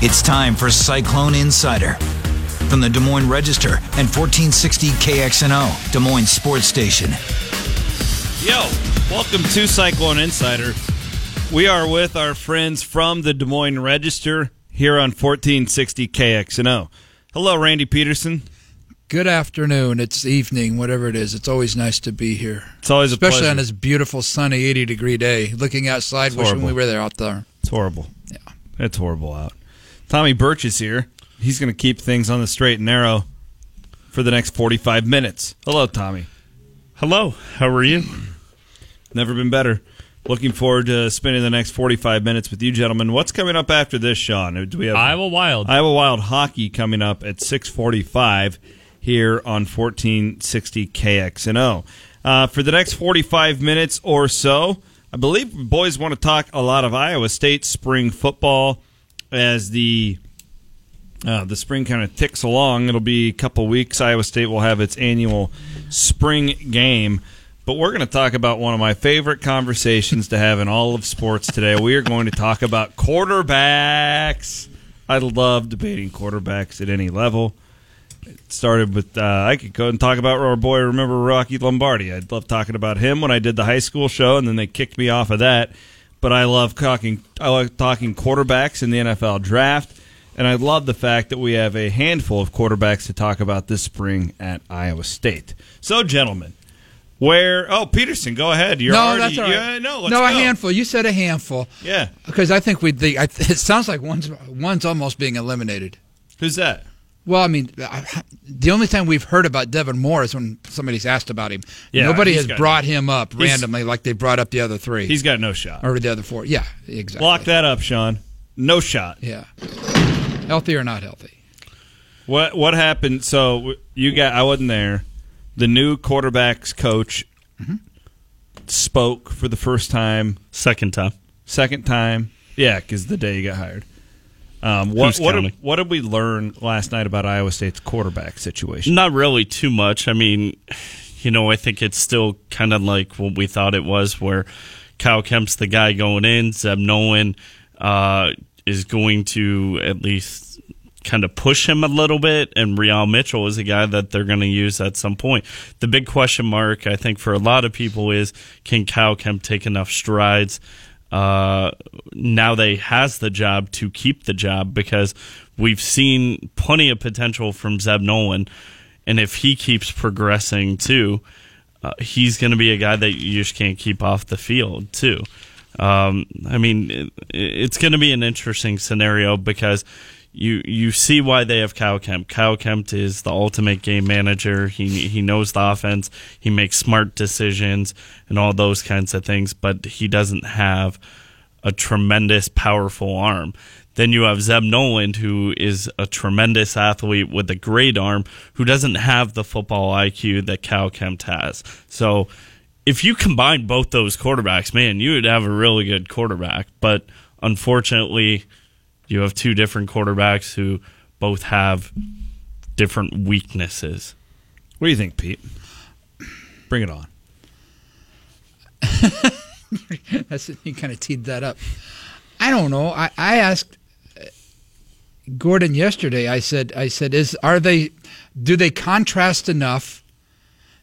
It's time for Cyclone Insider from the Des Moines Register and 1460 KXNO, Des Moines Sports Station. Yo, welcome to Cyclone Insider. We are with our friends from the Des Moines Register here on 1460 KXNO. Hello, Randy Peterson. Good afternoon. It's evening, whatever it is. It's always nice to be here. It's always a Especially pleasure. on this beautiful, sunny, 80 degree day. Looking outside, It's wishing we were there out there. It's horrible. Yeah. It's horrible out. Tommy Birch is here. He's going to keep things on the straight and narrow for the next 45 minutes. Hello, Tommy. Hello, how are you? Never been better. Looking forward to spending the next 45 minutes with you gentlemen. What's coming up after this, Sean? Do we have Iowa Wild. Iowa Wild hockey coming up at 6:45 here on 1460 KXNO. Uh, for the next 45 minutes or so, I believe boys want to talk a lot of Iowa State spring football as the uh, the spring kind of ticks along. It'll be a couple weeks. Iowa State will have its annual spring game. But we're going to talk about one of my favorite conversations to have in all of sports today. We are going to talk about quarterbacks. I love debating quarterbacks at any level. It started with uh, I could go and talk about our boy. Remember Rocky Lombardi? I love talking about him when I did the high school show, and then they kicked me off of that. But I love talking. I like talking quarterbacks in the NFL draft, and I love the fact that we have a handful of quarterbacks to talk about this spring at Iowa State. So, gentlemen, where? Oh, Peterson, go ahead. You're no, already, that's all right. Yeah, no, let's no, a go. handful. You said a handful. Yeah, Because I think we. It sounds like one's one's almost being eliminated. who's that? Well, I mean, I- the only time we've heard about Devin Moore is when somebody's asked about him. Yeah, Nobody has got- brought him up he's- randomly like they brought up the other three He's got no shot. or the other four. Yeah, exactly. Lock that up, Sean. No shot. Yeah. Healthy or not healthy? What what happened? So you got I wasn't there. The new quarterbacks coach mm-hmm. spoke for the first time, Second time. second time. Yeah, because the day you got hired. Um, what what did, what did we learn last night about Iowa State's quarterback situation? Not really too much. I mean, you know, I think it's still kind of like what we thought it was, where Kyle Kempt's the guy going in. Zeb Noland uh, is going to at least kind of push him a little bit, and Re-al Mitchell is a guy that they're going to use at some point. The big question mark, I think, for a lot of people is can Kyle Kempt take enough strides? Uh, now they has the job to keep the job because we've seen plenty of potential from Zeb Noland, and if he keeps progressing too, uh, he's going to be a guy that you just can't keep off the field too. Um, I mean, it, it's going to be an interesting scenario because you you see why they have Kyle Kempt. Kyle Kempt is the ultimate game manager. He he knows the offense. He makes smart decisions and all those kinds of things. But he doesn't have a tremendous, powerful arm. Then you have Zeb Noland, who is a tremendous athlete with a great arm, who doesn't have the football IQ that Kyle Kempt has. So if you combine both those quarterbacks, man, you would have a really good quarterback. But unfortunately, you have two different quarterbacks who both have different weaknesses. What do you think, Pete? Bring it on. That's you kind of teed that up. I don't know. I, I asked uh, Gordon yesterday. I said, I said, is are they? Do they contrast enough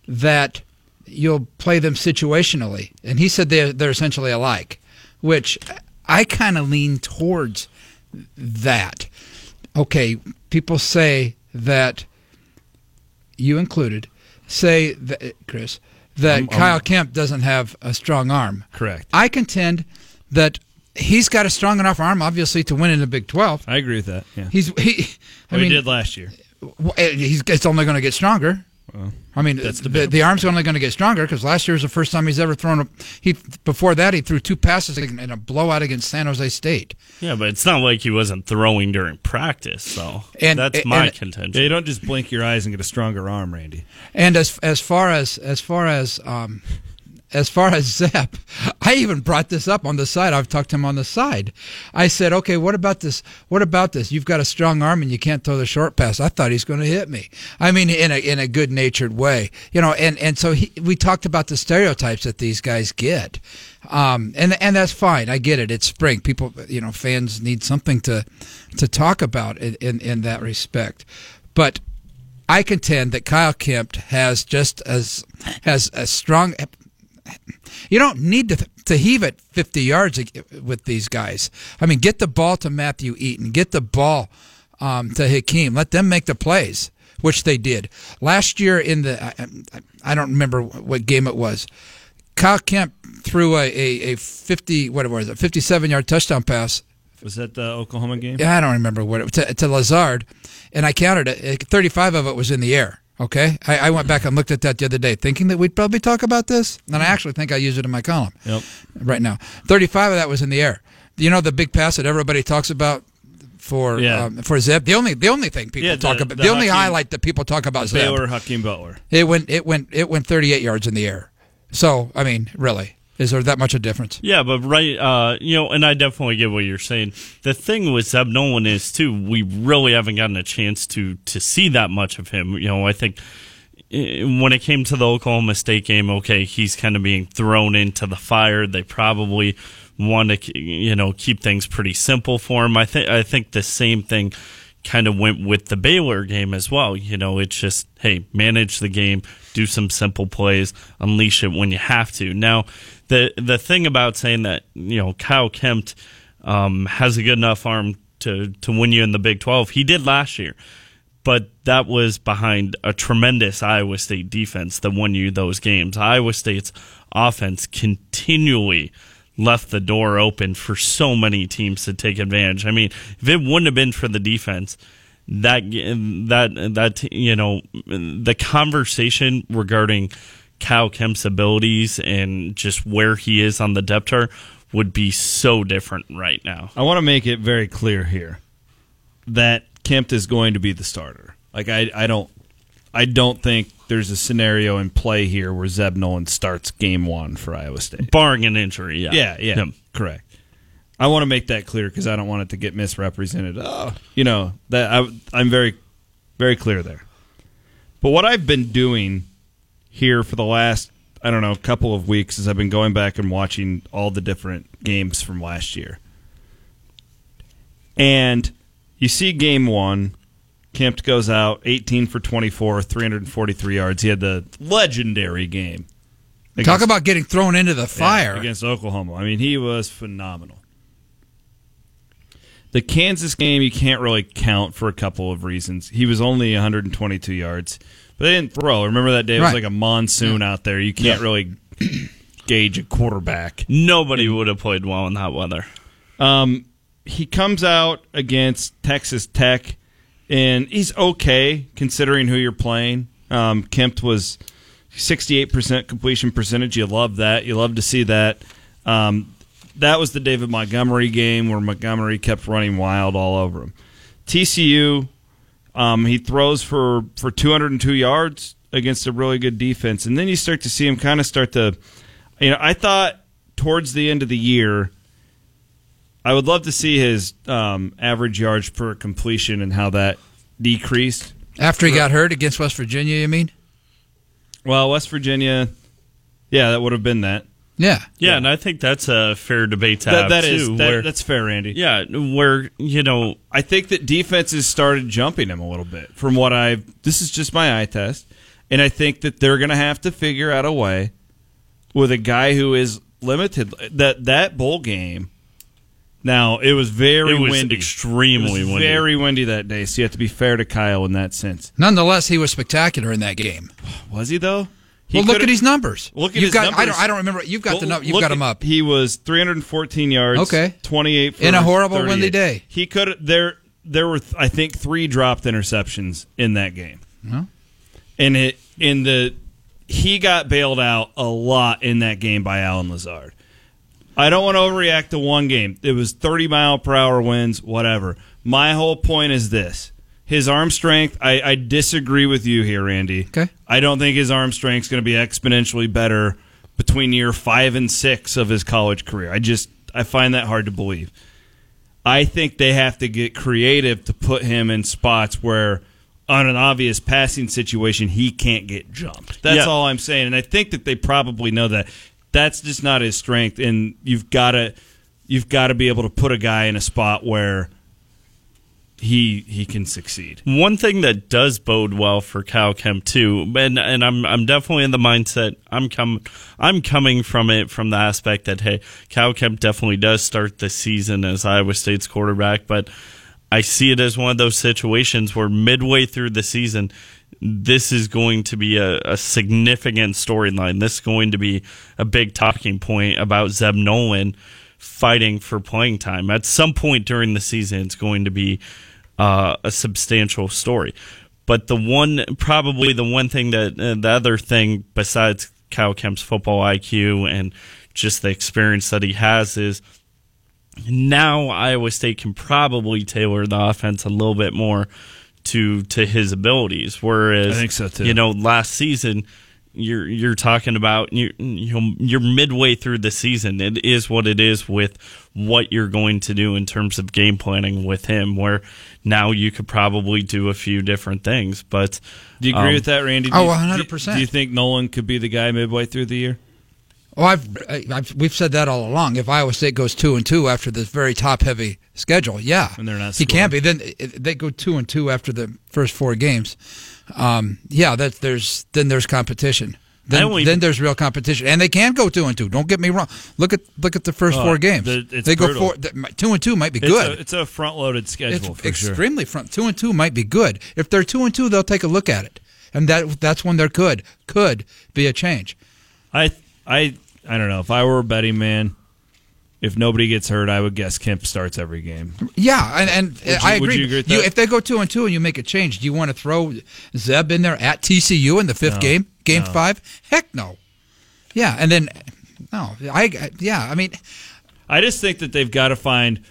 that you'll play them situationally? And he said they're they're essentially alike, which I kind of lean towards that. Okay, people say that you included say that Chris that Kyle Kempt doesn't have a strong arm. Correct. I contend that he's got a strong enough arm, obviously, to win in the Big Twelve. I agree with that. Yeah, He's he. I we mean, did last year. eh, he's it's only going to get stronger. I mean, that's the, debatable. the arm's only going to get stronger because last year was the first time he's ever thrown a. He before that he threw two passes in in a blowout against San Jose State. Yeah, but it's not like he wasn't throwing during practice, so And- that's and- my and- contention. Yeah, you don't just blink your eyes and get a stronger arm, Randy. And as as far as as far as um, as far as Zeb, I even brought this up on the side. I've talked to him on the side. I said, "Okay, what about this? What about this? You've got a strong arm and you can't throw the short pass. I thought he's going to hit me. I mean, in a in a good natured way, you know." And and so he, we talked about the stereotypes that these guys get, um, and and that's fine. I get it. It's spring. People, you know, fans need something to to talk about in in, in that respect, but. I contend that Kyle Kempt has just as has a strong. You don't need to to heave it 50 yards with these guys. I mean, get the ball to Matthew Eaton, get the ball um, to Hakeem, let them make the plays, which they did last year. In the I, I don't remember what game it was. Kyle Kempt threw a, a, a 50 what was it 57 yard touchdown pass Was that the Oklahoma game? yeah, I don't remember what it to, to Lazard, and I counted it. 35 of it was in the air. Okay, I, I went back and looked at that the other day, thinking that we'd probably talk about this, and I actually think I use it in my column. Yep. Right now, 35 of that was in the air. You know the big pass that everybody talks about for Yeah. um, for Zeb. The only the only thing people Yeah, the- talk about, the the, only Hakeem- highlight that people talk about Zeb. Baylor Hakeem Butler. It went it went it went 38 yards in the air. So I mean, really, is there that much a difference? Yeah, but right, uh, you know, and I definitely get what you're saying. The thing with Zeb Noland is too, we really haven't gotten a chance to to see that much of him. You know, I think eh, when it came to the Oklahoma State game, okay, he's kind of being thrown into the fire. They probably want to, you know, keep things pretty simple for him. I think I think the same thing kind of went with the Baylor game as well. You know, it's just, hey, manage the game, do some simple plays, unleash it when you have to. Now, the the thing about saying that, you know, Kyle Kempt um, has a good enough arm to to win you in the Big 12. He did last year. But that was behind a tremendous Iowa State defense that won you those games. Iowa State's offense continually left the door open for so many teams to take advantage. I mean, if it wouldn't have been for the defense, that that that you know the conversation regarding Kyle Kempt's abilities and just where he is on the depth chart would be so different right now. I want to make it very clear here that Kempt is going to be the starter. Like I, I don't, I don't think there's a scenario in play here where Zeb Noland starts game one for Iowa State. Barring an injury, yeah. Yeah, yeah, correct. I want to make that clear because I don't want it to get misrepresented. Oh, you know that I, I'm very, very clear there. But what I've been doing here for the last, I don't know, couple of weeks as I've been going back and watching all the different games from last year. And you see game one, Kempt goes out 18 for 24, 343 yards. He had the legendary game. Talk about getting thrown into the yeah, fire. against Oklahoma. I mean, he was phenomenal. The Kansas game you can't really count for a couple of reasons. He was only 122 yards, but they didn't throw. Remember that day it was Right. like a monsoon out there. You can't really gauge a quarterback. Nobody would have played well in that weather. Um, he comes out against Texas Tech, and he's okay considering who you're playing. Um, Kempt was 68% completion percentage. You love that. You love to see that. Um, that was the David Montgomery game where Montgomery kept running wild all over him. TCU, um, he throws for, for 202 yards against a really good defense. And then you start to see him kind of start to, you know, I thought towards the end of the year, I would love to see his um, average yards per completion and how that decreased. After he got hurt against West Virginia, you mean? Well, West Virginia, yeah, that would have been that. Yeah. Yeah, and I think that's a fair debate to That, have that too. is that- where, that's fair, Andy. yeah, where you know, I think that defenses started jumping him a little bit. From what I've, this is just my eye test, and I think that they're going to have to figure out a way with a guy who is limited. That that bowl game. Now it was very it was windy, extremely It was windy. very windy that day. So you have to be fair to Kyle in that sense. Nonetheless, he was spectacular in that game. Was he though? He well, look at his numbers. Look at you've his got, numbers. I don't. I don't remember. You've got the. Well, num- You've got him up. He was 314 yards. Okay. 28 for In a horrible windy day. He could there there were I think 3 dropped interceptions in that game. Well. And it in the he got bailed out a lot in that game by Allen Lazard. I don't want to overreact to one game. It was 30 mile per hour winds, whatever. My whole point is this. His arm strength, I, I disagree with you here, Andy. Okay. I don't think his arm strength is going to be exponentially better between year five and six of his college career. I just I find that hard to believe. I think they have to get creative to put him in spots where on an obvious passing situation he can't get jumped. That's Yeah. all I'm saying. And I think that they probably know that. That's just not his strength and you've got to you've got to be able to put a guy in a spot where he he can succeed. One thing that does bode well for Kyle Kempt too, and and I'm I'm definitely in the mindset I'm com I'm coming from it from the aspect that hey, Kyle Kempt definitely does start the season as Iowa State's quarterback, but I see it as one of those situations where midway through the season, this is going to be a, a significant storyline. This is going to be a big talking point about Zeb Noland fighting for playing time. At some point during the season, it's going to be uh, a substantial story. But the one, probably the one thing that, uh, the other thing besides Kyle Kempt's football IQ and just the experience that he has is now Iowa State can probably tailor the offense a little bit more to to his abilities. Whereas so. You know, last season you're you're talking about you you know you're midway through the season. It is what it is with what you're going to do in terms of game planning with him. Where now you could probably do a few different things, but Do you agree Um, with that, Randy? Do oh, 100%. Do, do you think Noland could be the guy midway through the year? Oh, I've, I've we've said that all along. If Iowa State goes two and two after this very top heavy schedule, yeah, And they're not He can't be. Then they go two and two after the first four games. Um, yeah, that there's then there's competition. Then, only- then there's real competition, and they can go two and two. Don't get me wrong. Look at look at the first Oh, four games. the- it's they go four. th- two and two might be It's good. a, it's a front-loaded schedule It's for sure. extremely front. Two and two might be good. If they're two and two, they'll take a look at it, and that that's when there could could be a change. I I I don't know. If I were a betting man, if nobody gets hurt, I would guess Kempt starts every game. Yeah, and, and you- I would agree. you agree that? if they go two and two and you make a change, do you want to throw Zeb in there at TCU in the fifth No, game, game no. five? Heck no. Yeah, and then no, I I- yeah. I mean, I just think that they've got to find.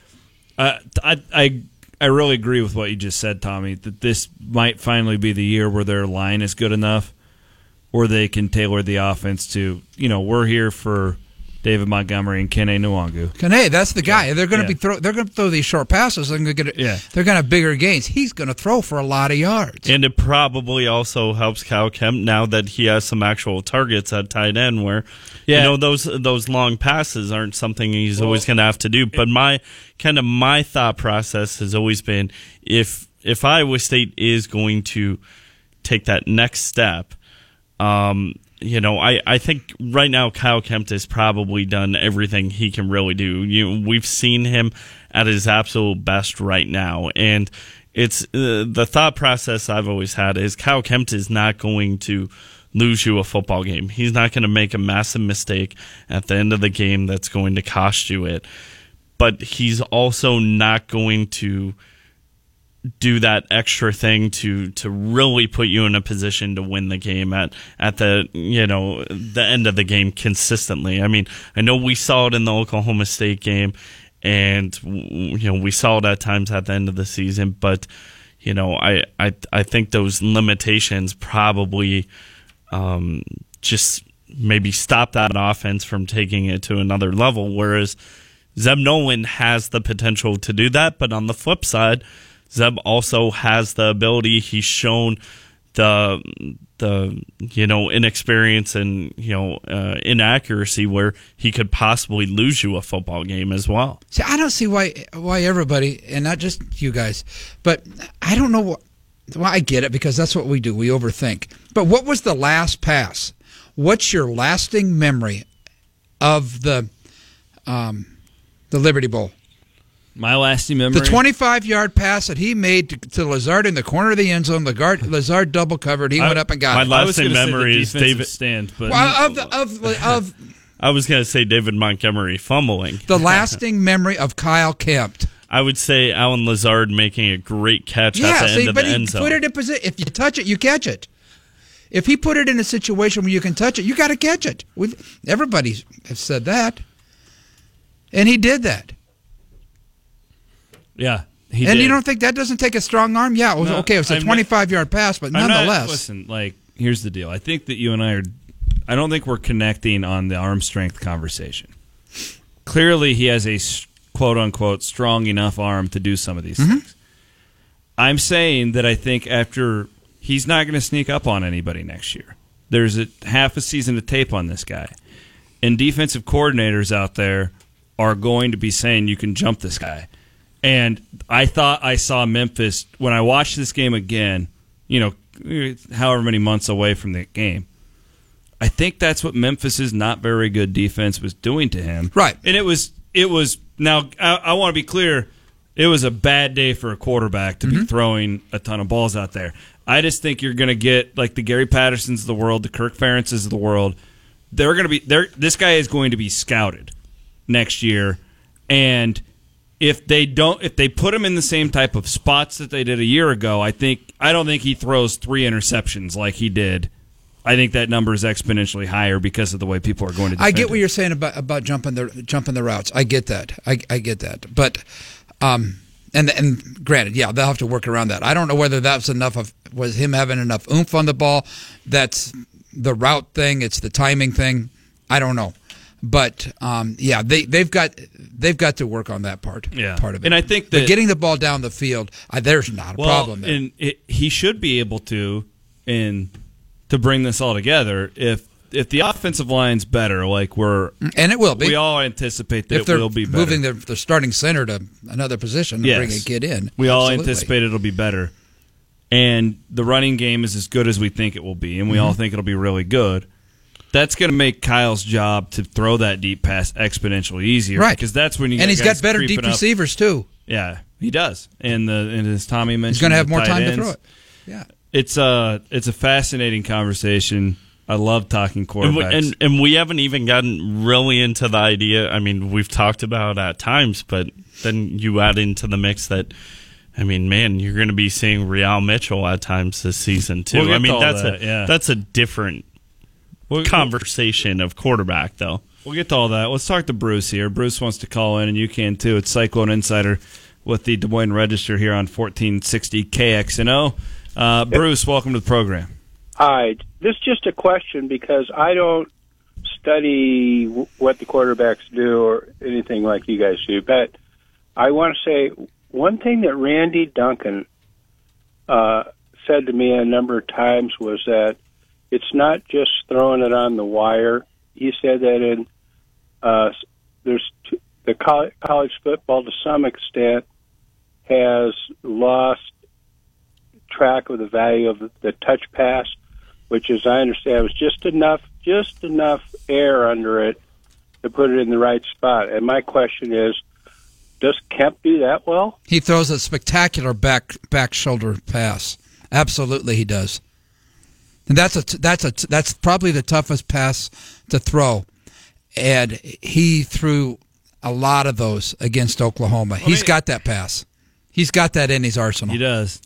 Uh, I I I really agree with what you just said, Tommy. That this might finally be the year where their line is good enough, where they can tailor the offense to. You know, we're here for David Montgomery and Kene Nwangwu. Kane, that's the guy. They're going to Yeah. be throw. They're going to throw these short passes. They're going to Yeah. They're going to have bigger gains. He's going to throw for a lot of yards. And it probably also helps Kyle Kempt now that he has some actual targets at tight end where Yeah. you know those those long passes aren't something he's always going to have to do. But my kind of my thought process has always been if if Iowa State is going to take that next step, um, you know, I, I think right now Kyle Kempt has probably done everything he can really do. You, we've seen him at his absolute best right now, and it's uh, the thought process I've always had is Kyle Kempt is not going to lose you a football game. He's not going to make a massive mistake at the end of the game that's going to cost you it. But he's also not going to do that extra thing to to really put you in a position to win the game at at the you know the end of the game consistently. I mean, I know we saw it in the Oklahoma State game, and you know we saw it at times at the end of the season, but you know I I I think those limitations probably um, just maybe stop that offense from taking it to another level. Whereas Zeb Noland has the potential to do that, but on the flip side, Zeb also has the ability. He's shown the the you know inexperience and you know uh, inaccuracy where he could possibly lose you a football game as well. See, I don't see why why everybody, and not just you guys, but I don't know what. Well, I get it because that's what we do. We overthink. But what was the last pass? What's your lasting memory of the um, the Liberty Bowl? My lasting memory. The 25 yard pass that he made to, to Lazard in the corner of the end zone. Lazard, Lazard double covered. He went up and got my it. last- I was lasting gonna say memory is David- stand, but Well, of the of of I was going to say David Montgomery fumbling. the lasting memory of Kyle Kempt. I would say Allen Lazard making a great catch at the see, end of but the he end zone. put it in position. If you touch it, you catch it. If he put it in a situation where you can touch it, you got to catch it. We, everybody has said that, and he did that. Yeah, he and did. you don't think that doesn't take a strong arm? Yeah, it was No, okay. It was a I'm not- 25 yard pass, but I'm not- nonetheless, listen, like here's the deal. I think that you and I are I don't think we're connecting on the arm strength conversation. Clearly, he has a quote unquote strong enough arm to do some of these mm-hmm. things. I'm saying that I think after he's not going to sneak up on anybody next year. There's a half a season of tape on this guy, and defensive coordinators out there are going to be saying you can jump this guy. And I thought I saw Memphis when I watched this game again. You know, however many months away from the game. I think that's what Memphis's not very good defense was doing to him. Right. And it was it was now I, I want to be clear, it was a bad day for a quarterback to be mm-hmm. throwing a ton of balls out there. I just think you're going to get like the Gary Pattersons of the world, the Kirk Ferentzes of the world. They're going to be there. This guy is going to be scouted next year, and if they don't, if they put him in the same type of spots that they did a year ago, I think I don't think he throws three interceptions like he did. I think that number is exponentially higher because of the way people are going to. I get what him. you're saying about about jumping the jumping the routes. I get that. I, I get that. But um and and granted, yeah, they'll have to work around that. I don't know whether that's enough of was him having enough oomph on the ball. That's the route thing. It's the timing thing. I don't know. But um, yeah, they they've got they've got to work on that part. Yeah. part of it. And I think but that- getting the ball down the field, I, there's not a well, problem there. and it, he should be able to, in to bring this all together. If if the offensive line's better, like we're and it will be. we all anticipate that if it they're will be better. moving their, their starting center to another position to Yes. bring a kid in. We all Absolutely. anticipate it'll be better. And the running game is as good as we think it will be, and we Mm-hmm. all think it'll be really good. That's going to make Kyle's job to throw that deep pass exponentially easier, Right. Because that's when you and he's got better deep up. receivers too. Yeah, he does. And the and as Tommy mentioned, He's going to have more tight time to throw it. Yeah. It's a it's a fascinating conversation. I love talking And, quarterbacks. we, and and we haven't even gotten really into the idea. I mean, we've talked about at times, but then you add into the mix that, I mean, man, you're going to be seeing Re-al Mitchell at times this season too. We'll I mean, that's that, a yeah. that's a different We'll- conversation of quarterback, though. We'll get to all that. Let's talk to Bruce here. Bruce wants to call in, and you can too. It's Cyclone Insider with the Des Moines Register here on 1460 KXNO. Uh, Bruce, welcome to the program. Hi. This is just a question because I don't study w- what the quarterbacks do or anything like you guys do, but I want to say one thing that Randy Duncan uh, said to me a number of times was that it's not just throwing it on the wire. He said that in uh, there's the coll- college football to some extent has lost track of the value of the touch pass, which, as I understand, was just enough, just enough air under it to put it in the right spot. And my question is, does Kempt do that well? He throws a spectacular back back shoulder pass. Absolutely, he does. And that's a that's a that's probably the toughest pass to throw. And he threw a lot of those against Oklahoma. He's mean- got that pass. He's got that in his arsenal. He does.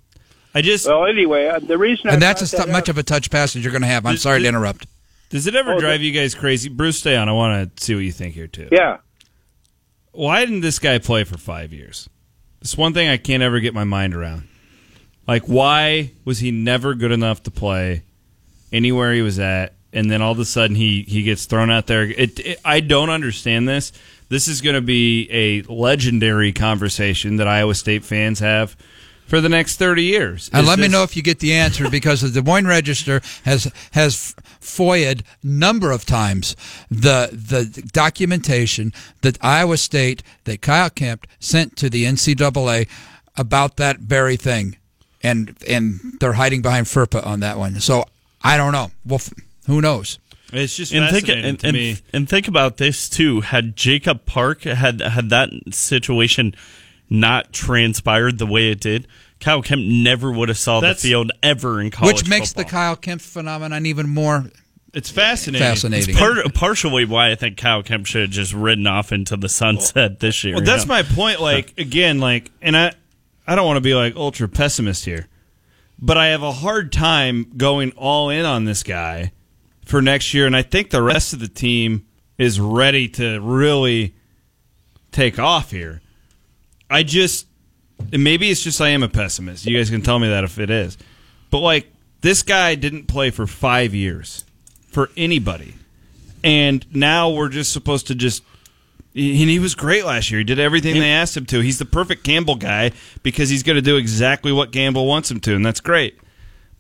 I just Well, anyway, uh, the reason I and that's brought as stu- that much up- of a touch pass as you're going to have. I'm This- sorry to interrupt. does it ever Oh, drive the- you guys crazy? Bruce, stay on. I want to see what you think here too. yeah. Why didn't this guy play for five years? It's one thing I can't ever get my mind around. Like, why was he never good enough to play anywhere he was at, and then all of a sudden he he gets thrown out there? It, it, I don't understand this. This is going to be a legendary conversation that Iowa State fans have for the next thirty years. And Is let me know if you get the answer because the Des Moines Register has has foiled number of times the the documentation that Iowa State that Kyle Kempt sent to the NCAA about that very thing, and and they're hiding behind FERPA on that one. So I don't know. Well, f- who knows? It's just And think fascinating and, to and, me. and think about this too. Had Jacob Park had had that situation not transpired the way it did, Kyle Kempt never would have saw That's- the field ever in college. Which makes the. Kyle Kempt phenomenon even more It's fascinating. fascinating. Part, partially why I think Kyle Kempt should have just ridden off into the sunset this year. Well, that's yeah. my point. Like again, like, and I, I don't want to be like ultra pessimist here, but I have a hard time going all in on this guy for next year, and I think the rest of the team is ready to really take off here. I just, maybe it's just I am a pessimist. You guys can tell me that if it is, but like this guy didn't play for five years. For anybody. And now we're just supposed to just. And he was great last year. He did everything they asked him to. He's the perfect Campbell guy because he's going to do exactly what Campbell wants him to, and that's great.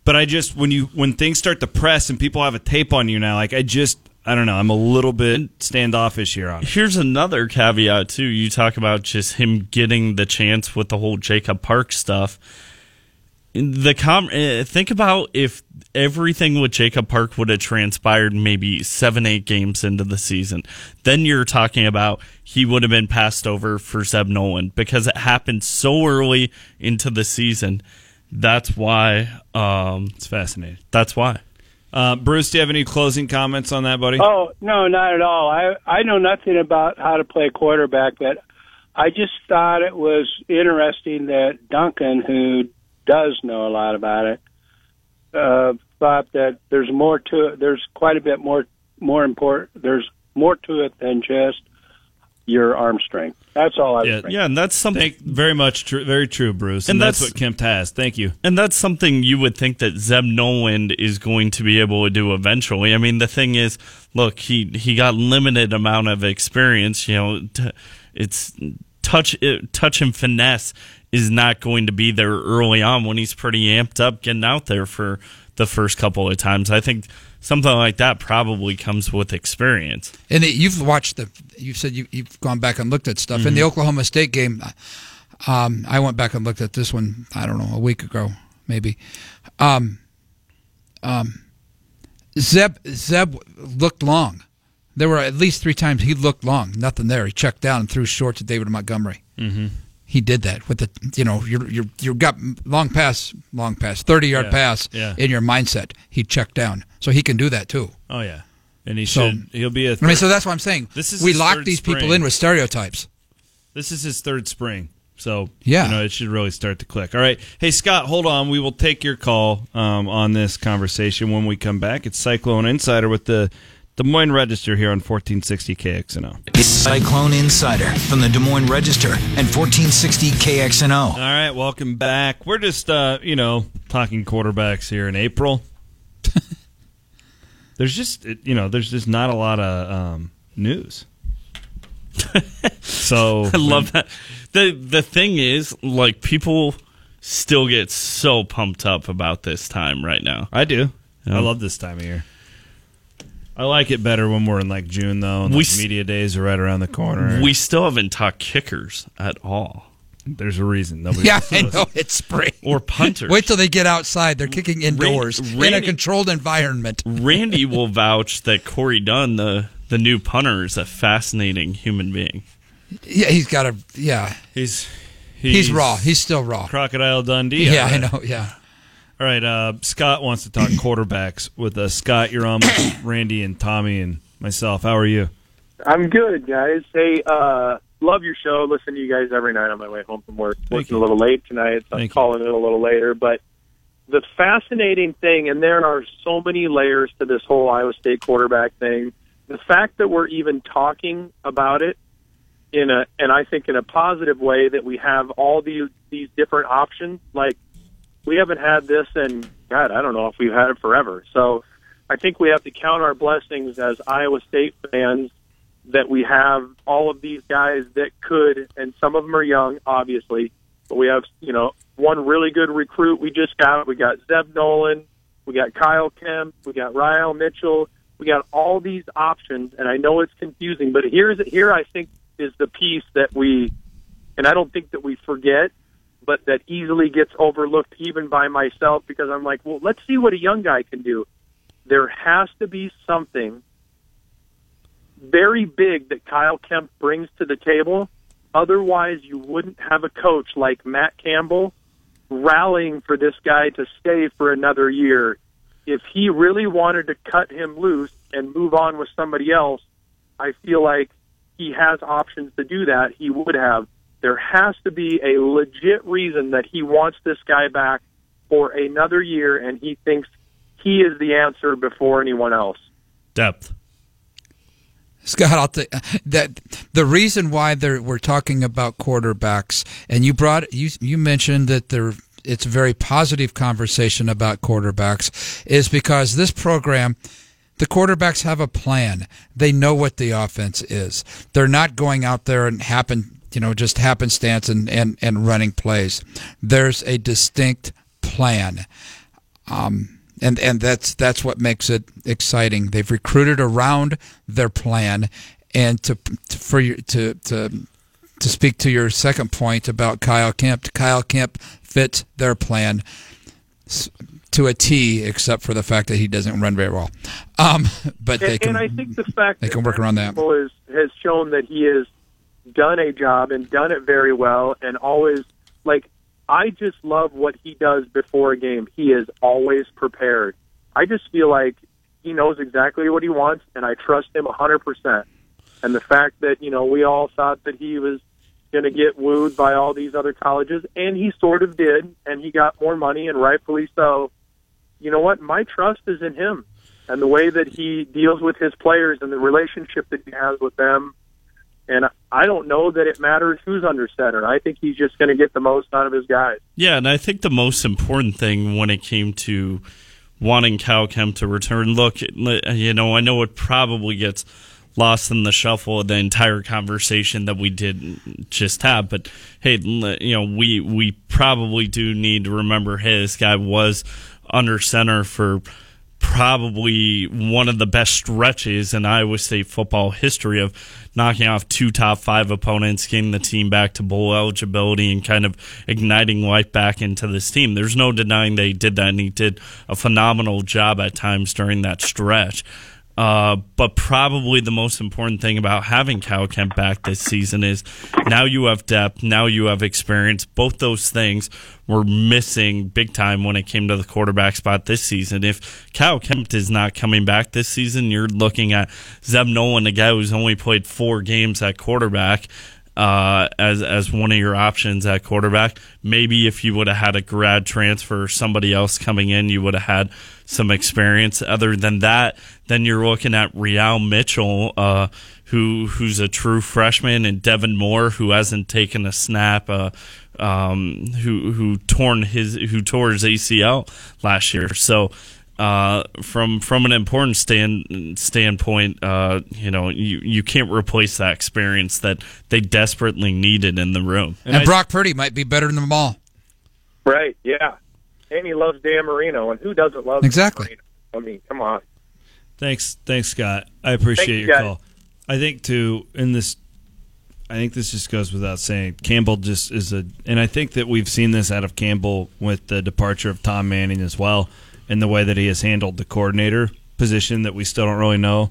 But I just when you when things start to press and people have a tape on you now, like I just I don't know, I'm a little bit standoffish here on it. Here's another caveat too. You talk about just him getting the chance with the whole Jacob Park stuff. The com uh, think about if everything with Jacob Park would have transpired maybe seven, eight games into the season. Then you're talking about he would have been passed over for Zeb Noland because it happened so early into the season. That's why. Um, It's fascinating. that's why. Uh, Bruce, do you have any closing comments on that, buddy? Oh no, not at all. I I know nothing about how to play quarterback, but I just thought it was interesting that Duncan, who does know a lot about it, uh, thought that there's more to it. There's quite a bit more more important. There's more to it than just your arm strength. That's all I Yeah, thinking. Yeah, and that's something. Thank, very much, true, very true, Bruce. And, And that's, that's- what Kempt has. Thank you. And that's something you would think that Zeb Noland is going to be able to do eventually. I mean, the thing is, look, he he got limited amount of experience. You know, t- it's touch it, touch and finesse is not going to be there early on when he's pretty amped up getting out there for the first couple of times. I think something like that probably comes with experience. And it, you've watched the. You said you, you've gone back and looked at stuff in the Oklahoma State game. Um, I went back and looked at this one. I don't know a week ago, maybe. Um, um, Zeb Zeb looked long. There were at least three times he looked long. Nothing there. He checked down and threw short to David Montgomery. Mm-hmm. He did that with the you know you you you got long pass long pass thirty yard Yeah, pass yeah. in your mindset. He checked down, so he can do that too. Oh yeah, and he So- should. He'll be a. I mean, so that's what I'm saying. This is we lock third these people in with stereotypes. This is his third spring. So, Yeah. you know, it should really start to click. All right. Hey, Scott, hold on. We will take your call um, on this conversation when we come back. It's Cyclone Insider with the Des Moines Register here on 1460 KXNO. It's Cyclone Insider from the Des Moines Register and 1460 KXNO. All right. Welcome back. We're just, uh, you know, talking quarterbacks here in April. there's just, you know, there's just not a lot of um, news. so I love that. the The thing is, like, people still get so pumped up about this time right now. I do. I love this time of year. I like it better when we're in like June though, and We like media days are right around the corner. We still haven't talked kickers at all, There's a reason nobody. Yeah, I know it's spring. or punters. Wait till they get outside. They're kicking indoors in a controlled environment. Randy will vouch that Corey Dunn, the the new punter, is a fascinating human being. Yeah, he's got a. Yeah, He's, he's, raw. He's still raw. Crocodile Dundee. Yeah, all I know. Yeah. All right, uh, Scott wants to talk quarterbacks with us. Scott, you're on with Randy and Tommy and myself. How are you? I'm good, guys. Hey, uh, love your show. Listen to you guys every night on my way home from work. Working you. a little late tonight, so I'm Thank you. calling it a little later. But the fascinating thing, and there are so many layers to this whole Iowa State quarterback thing. The fact that we're even talking about it in a, and I think in a positive way, that we have all these these different options. Like we haven't had this in God, I don't know if we've had it forever. So I think we have to count our blessings as Iowa State fans that we have all of these guys that could, and some of them are young, obviously, but we have, you know, one really good recruit we just got. We got Zeb Noland, we got Kyle Kempt, we got Re-al Mitchell, we got all these options, and I know it's confusing, but here's here I think is the piece that we, and I don't think that we forget, but that easily gets overlooked even by myself because I'm like, well, let's see what a young guy can do. There has to be something very big that Kyle Kempt brings to the table. Otherwise, you wouldn't have a coach like Matt Campbell rallying for this guy to stay for another year. If he really wanted to cut him loose and move on with somebody else, I feel like he has options to do that. He would have. There has to be a legit reason that he wants this guy back for another year, and he thinks he is the answer before anyone else. Depth. Scott, I'll t- that the reason why there, we're talking about quarterbacks, and you brought you you mentioned that there it's a very positive conversation about quarterbacks, is because this program The quarterbacks have a plan. They know what the offense is. They're not going out there and happen, you know, just happenstance and, and, and running plays. There's a distinct plan. Um, and, and that's that's what makes it exciting. They've recruited around their plan, and to, to for you to to to speak to your second point about Kyle Kempt, Kyle Kempt fits their plan to a T, except for the fact that he doesn't run very well. Um, but they and, can. and I think the fact they that can work around that. Has shown that he has done a job and done it very well, and always like I just love what he does before a game. He is always prepared. I just feel like he knows exactly what he wants, and I trust him a hundred percent. And the fact that you know we all thought that he was going to get wooed by all these other colleges, and he sort of did, and he got more money, and rightfully so. You know what? My trust is in him and the way that he deals with his players and the relationship that he has with them. And I don't know that it matters who's under center. I think he's just going to get the most out of his guys. Yeah, and I think the most important thing when it came to wanting Kyle Kempt to return, look, you know, I know it probably gets lost in the shuffle of the entire conversation that we did just have. But hey, you know, we we probably do need to remember hey, this guy was under center for probably one of the best stretches in Iowa State football history of knocking off two top five opponents, getting the team back to bowl eligibility, and kind of igniting life back into this team. There's no denying they did that, and he did a phenomenal job at times during that stretch. Uh, but probably the most important thing about having Kyle Kempt back this season is now you have depth, now you have experience. Both those things were missing big time when it came to the quarterback spot this season. If Kyle Kempt is not coming back this season, you're looking at Zeb Noland, a guy who's only played four games at quarterback uh, as as one of your options at quarterback. Maybe if you would have had a grad transfer somebody else coming in, you would have had some experience. Other than that, then you're looking at Re-al Mitchell, uh, who who's a true freshman, and Devin Moore, who hasn't taken a snap. Uh, um, who who torn his who tore his ACL last year. So uh, from from an important stand standpoint, uh, you know, you, you can't replace that experience that they desperately needed in the room. And, and Brock Purdy might be better than them all. Right? Yeah. And he loves Dan Marino, and who doesn't love exactly? I mean, come on. Thanks, thanks, Scott. I appreciate you, your guys. call. I think too in this. I think this just goes without saying. Campbell just is a, and I think that we've seen this out of Campbell with the departure of Tom Manning as well in the way that he has handled the coordinator position that we still don't really know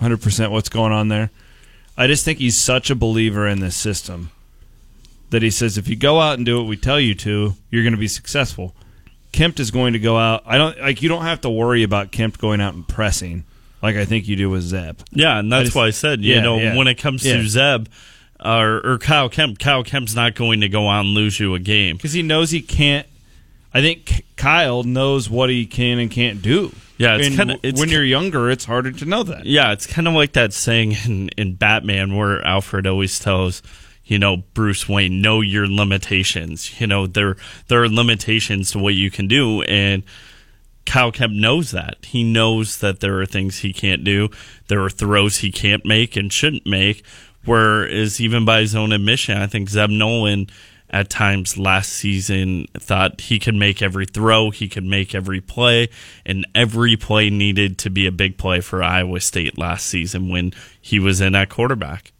100% what's going on there. I just think he's such a believer in this system that he says if you go out and do what we tell you to, you're going to be successful. Kempt is going to go out. I don't like you don't have to worry about Kempt going out and pressing like I think you do with Zeb. Yeah, and that's I just, why I said, you yeah, know, yeah. when it comes yeah. to Zeb uh, or, or Kyle Kempt, Kyle Kempt's not going to go out and lose you a game because he knows he can't I think Kyle knows what he can and can't do. Yeah, it's kind of when you're younger, it's harder to know that. Yeah, it's kind of like that saying in, in Batman where Alfred always tells you know Bruce Wayne, know your limitations. You know there there are limitations to what you can do, and Kyle Kempt knows that. He knows that there are things he can't do. There are throws he can't make and shouldn't make. Whereas even by his own admission, I think Zeb Noland at times last season thought he could make every throw, he could make every play, and every play needed to be a big play for Iowa State last season when he was in at quarterback.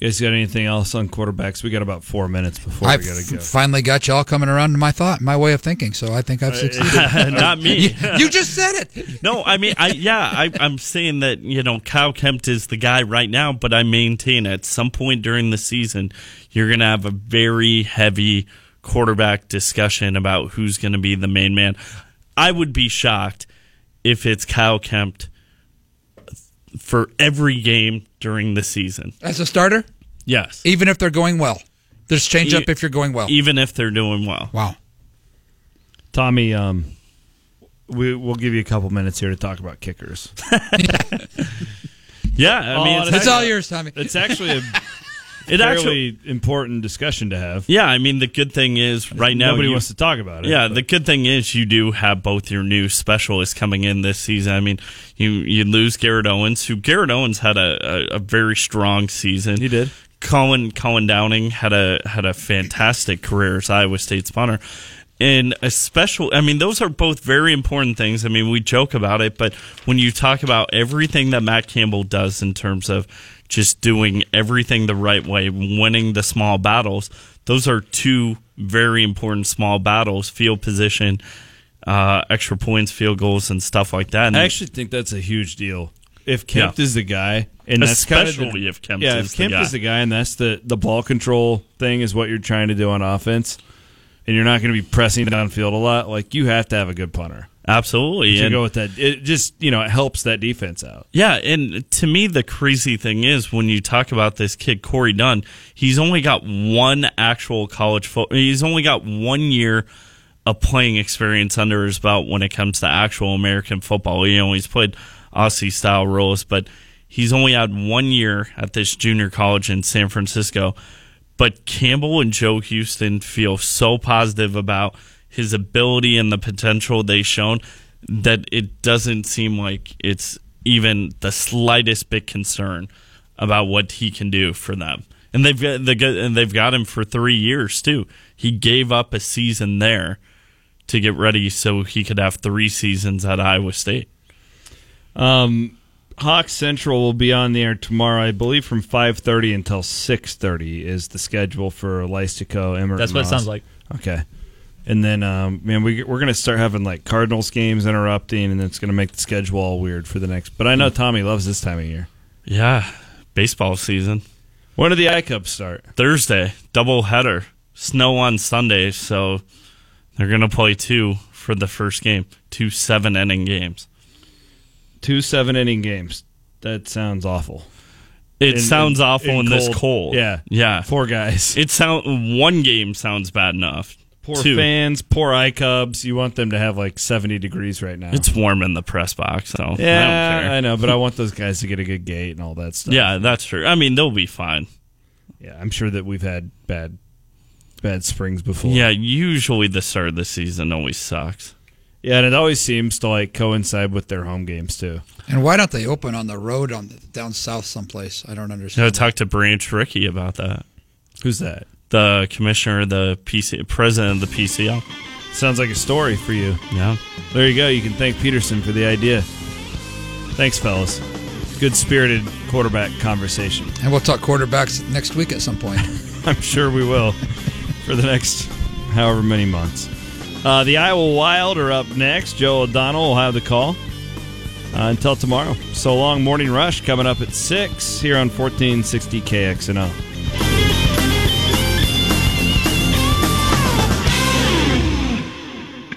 You guys got anything else on quarterbacks? We got about four minutes before I we got to go. finally got y'all coming around to my thought, my way of thinking. So I think I've uh, succeeded. Not me. you, you, just said it. No, I mean, I yeah, I, I'm saying that you know Kyle Kempt is the guy right now, but I maintain at some point during the season you're going to have a very heavy quarterback discussion about who's going to be the main man. I would be shocked if it's Kyle Kempt for every game during the season. As a starter? Yes. Even if they're going well. There's change up e- if you're going well. Even if they're doing well. Wow. Tommy, um, we, we'll give you a couple minutes here to talk about kickers. yeah, I mean, Oh, it's, It's all yours, Tommy. It's actually a it fairly actually, important discussion to have. yeah. I mean, the good thing is right now Nobody you- wants to talk about it. Yeah, but- the good thing is you do have both your new specialists coming in this season. I mean, you you lose Garrett Owens, who Garrett Owens had a, a, a very strong season. He did. Colin Colin Downing had a had a fantastic career as Iowa State's punter. And a special, I mean, those are both very important things. I mean, we joke about it, but when you talk about everything that Matt Campbell does in terms of just doing everything the right way, winning the small battles, those are two very important small battles field position, uh, extra points, field goals, and stuff like that. And I actually think that's a huge deal. If Kempt Yeah. is the guy, and that's kind of the- Especially if Kempt yeah, is if the Kempt guy. is the guy, and that's the the ball control thing is what you're trying to do on offense, and you're not going to be pressing downfield a lot. Like you have to have a good punter absolutely. to go with that. It just you know it helps that defense out. Yeah, and to me, the crazy thing is when you talk about this kid, Corey Dunn, he's only got one actual college football. He's only got one year of playing experience under his belt when it comes to actual American football. You know, he's played Aussie style rules, but he's only had one year at this junior college in San Francisco. But Campbell and Joe Houston feel so positive about his ability and the potential they've shown that it doesn't seem like it's even the slightest bit concern about what he can do for them. And they've got and they've got him for three years too. He gave up a season there to get ready so he could have three seasons at Iowa State. Um, Hawk Central will be on the air tomorrow, I believe, from five thirty until six thirty is the schedule for Lystico. Emerald. That's what it sounds like. Okay. And then, um, man, we, we're going to start having like Cardinals games interrupting, and it's going to make the schedule all weird for the next. But I know Tommy loves this time of year. Yeah, baseball season. When do the I Cubs start? Thursday, double header. Snow on Sunday, so they're gonna play two for the first game. Two seven inning games. Two seven inning games. That sounds awful. It In- sounds in- awful in in, this cold. Yeah. Yeah. Poor guys. It sound one game sounds bad enough. Poor Two. fans. Poor I Cubs. You want them to have like seventy degrees right now. It's warm in the press box, so I don't yeah, care. I know, but I want those guys to get a good gate and all that stuff. Yeah, that's true. I mean, they'll be fine. Yeah, I'm sure that we've had bad bad springs before. Yeah, usually the start of the season always sucks. Yeah, and it always seems to like coincide with their home games too. And why don't they open on the road on the, down south someplace? I don't I understand. talked to Branch Rickey about that. Who's that? The commissioner, the PC, president of the PCL. Sounds like a story for you. Yeah. There you go. You can thank Peterson for the idea. Thanks, fellas. Good spirited quarterback conversation. and we'll talk quarterbacks next week at some point. I'm sure we will for the next however many months. Uh, the Iowa Wild are up next. Joe O'Donnell will have the call. Uh, until tomorrow. So long, Morning Rush coming up at 6 here on 1460 KXNO.